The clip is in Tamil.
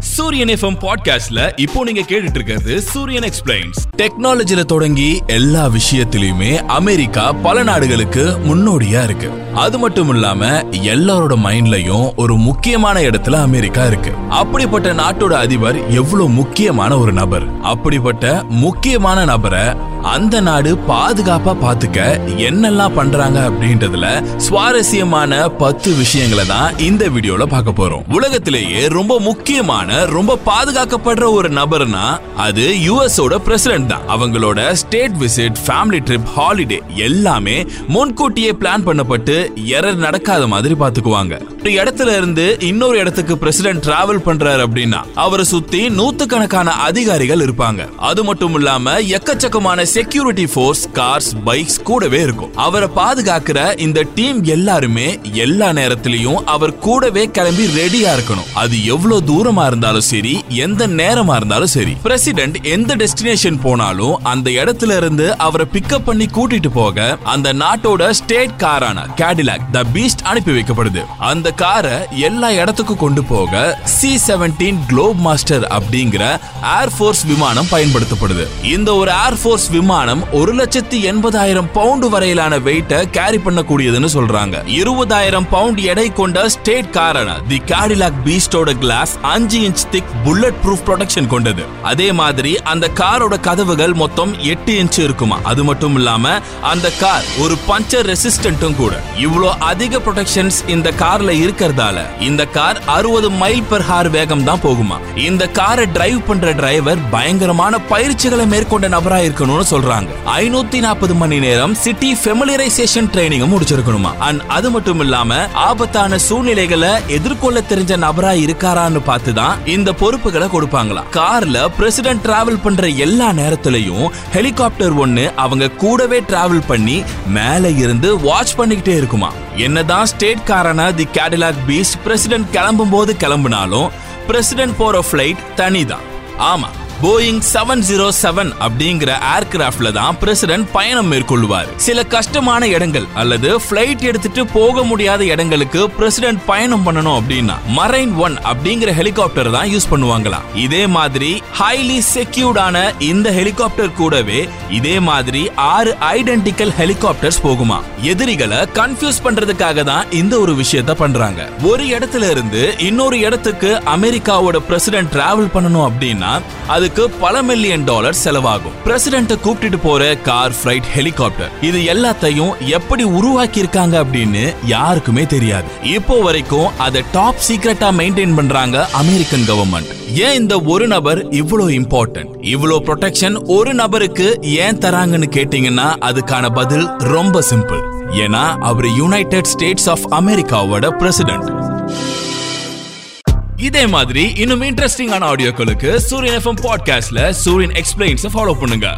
சூரியன் எஃப்எம் பாட்காஸ்ட்ல இப்போ நீங்க கேட்டுட்டு இருக்கிறது சூரியன் எக்ஸ்பிளைன்ஸ் டெக்னாலஜில தொடங்கி எல்லா விஷயத்திலயுமே அமெரிக்கா பல நாடுகளுக்கு முன்னோடியா இருக்கு. அது மட்டும் இல்லாம எல்லாரோட மைண்ட்லயும் ஒரு முக்கியமான இடத்துல அமெரிக்கா இருக்கு. அப்படிப்பட்ட நாட்டோட அதிபர் எவ்வளவு முக்கியமான ஒரு நபர்? அப்படிப்பட்ட முக்கியமான நபரை அந்த நாடு பாதுகாப்பா பாத்துக்க என்னெல்லாம் பண்றாங்க அப்படின்றதுல சுவாரஸ்யமான பத்து விஷயங்களை தான் இந்த வீடியோல பார்க்க போறோம். உலகத்திலேயே ரொம்ப முக்கியமான ரொம்ப பாதுகாக்கப்படுற ஒரு நபர்னா அது யுஎஸ் ஓட பிரசிடென்ட் தான். அவங்களோட state visit family trip holiday எல்லாமே முன்கூட்டியே பிளான் பண்ணப்பட்டு எரர் நடக்காத மாதிரி பாத்துக்குவாங்க. ஒரு இடத்துல இருந்து இன்னொரு இடத்துக்கு பிரசிடென்ட் டிராவல் பண்றாரு அப்படின்னா அவரை சுத்தி நூத்துக்கணக்கான அதிகாரிகள் இருப்பாங்க. அது மட்டும் இல்லாம எக்கச்சக்கமான செக்யூரிட்டி ஃபோர்ஸ் கார்ஸ் பைக்ஸ் கூடவே இருக்கும். அவரை பாதுகாக்கிற இந்த டீம் எல்லாருமே எல்லா நேரத்திலையும் அவர் கூடவே கிளம்பி ரெடியா இருக்கணும். அது எவ்வளவு தூரமா இருந்தாலும் சரி எந்த நேரமா இருந்தாலும் சரி. பிரசிடென்ட் எந்த டெஸ்டினேஷன் போனாலும் அந்த இடத்துல இருந்து அவரை பிக்கப் பண்ணி கூட்டிட்டு போக அந்த நாட்டோட ஸ்டேட் காரான கேடிலாக் த பீஸ்ட் அனுப்பி வைக்கப்படுது. அந்த காரை எல்லா இடத்துக்கும் கொண்டு போக சி செவன்டீன் குளோப் மாஸ்டர் அப்படிங்கிற ஏர்ஃபோர்ஸ் விமானம் பயன்படுத்தப்படுது. இந்த ஒரு ஏர்ஃபோர்ஸ் விமானம் ஒரு லட்சத்தி எண்பதாயிரம் பவுண்டு வரையிலான வெயிட்டை கேரி பண்ணக்கூடியதுன்னு சொல்றாங்க. இருபதாயிரம் பவுண்ட் எடை கொண்ட ஸ்டேட் காரான தி கேடிலாக் பீஸ்டோட கிளாஸ் அஞ்சு inch thick bullet proof protection கொண்டது. அதே மாதிரி அந்த காரோட கதவுகள் மொத்தம் எட்டு இன்ச் இருக்குமா? அது மட்டும் இல்லாம அந்த கார் ஒரு பஞ்சர் ரெசிஸ்டன்ட்டும் கூட. இவ்வளோ அதிக ப்ரொடெக்ஷன்ஸ் இந்த கார்ல இருக்கிறதால இந்த கார் அறுபது மைல் பெர் ஹார் வேகம் தான் போகுமா? இந்த காரை டிரைவ் பண்ற டிரைவர் பயங்கரமான பயிற்சிகளை மேற்கொண்ட நபரா இருக்கணும்னு சொல்றாங்க. ஐநூத்தி நாற்பது மணி நேரம் சிட்டி ஃபெமிலியரைசேஷன் ட்ரைனிங் முடிச்சிருக்கணுமா? அண்ட் அது மட்டும் இல்லாம ஆபத்தான சூழ்நிலைகளை எதிர்கொள்ள தெரிஞ்ச நபரா இருக்காரான்னு பார்த்து தான் இந்த பொறுப்புகளை கொடுப்பாங்களாம். கார்ல பிரசிடென்ட் டிராவல் பண்ற எல்லா நேரத்திலையும் ஹெலிகாப்டர் ஒன்னு அவங்க கூடவே டிராவல் பண்ணி மேல இருந்து வாட்ச் பண்ணிக்கிட்டே இருக்குமா? என்னதான் ஸ்டேட் காரான தி கேடிலாக் பீஸ் பிரசிடென்ட் கிளம்பும் போது கிளம்புனாலும் பிரசிடென்ட் போற ஃபிளைட் தனிதான். ஆமா போயிங் செவன் ஜீரோ செவன் அப்படிங்கிற ஏர்கிராப்ட்ல தான் பிரசிடென்ட் பயணம் மேற்கொள்வார். சில கஷ்டமான இடங்கள் அல்லது பிளைட் எடுத்துட்டு போக முடியாத இடங்களுக்கு பிரசிடென்ட் பயணம் பண்ணணும் அப்படின்னா மரைன் ஒன் அப்படிங்கிற ஹெலிகாப்டர் தான் யூஸ் பண்ணுவாங்களாம். இதே மாதிரி ஹைலி செக்யூர்டான இந்த ஹெலிகாப்டர் கூடவே இதே மாதிரி ஆறு ஐடென்டிக்கல் ஹெலிகாப்டர்ஸ் போகுமா. எதிரிகளை கன்ஃபியூஸ் பண்றதுக்காக தான் இந்த ஒரு விஷயத்த பண்றாங்க. ஒரு இடத்துல இருந்து இன்னொரு இடத்துக்கு அமெரிக்காவோட பிரசிடென்ட் டிராவல் பண்ணணும் அப்படின்னா அது அதுக்கு பல மில்லியன் டாலர் செலவாகும். பிரசிடென்ட் கூப்பிட்டு போற கார் ஃபிளைட் ஹெலிகாப்டர் இது எல்லாத்தையும் எப்படி உருவாக்கி இருக்காங்க அப்படின்னு யாருக்குமே தெரியாது. இப்போ வரைக்கும் அதை டாப் சீக்ரெட்டா மெயின்டைன் பண்றாங்க அமெரிக்கன் கவர்மெண்ட் ஏன் இந்த ஒரு நபர் இவ்வளவு இம்பார்ட்டன்ட் இவ்வளவு ப்ரொடெக்ஷன் ஒரு நபருக்கு ஏன் தராங்கன்னு கேட்டீங்கன்னா அதுக்கான பதில் ரொம்ப சிம்பிள் ஏன்னா அவர் யுனைடெட் ஸ்டேட்ஸ் ஆஃப் அமெரிக்காவோட பிரசிடென்ட் இதே மாதிரி இன்னும் இன்ட்ரெஸ்டிங்கான ஆடியோக்களுக்கு சூரியன் எஃப்எம் பாட்காஸ்ட்ல சூரியன் எக்ஸ்பிளைன்ஸ் ஃபாலோ பண்ணுங்க.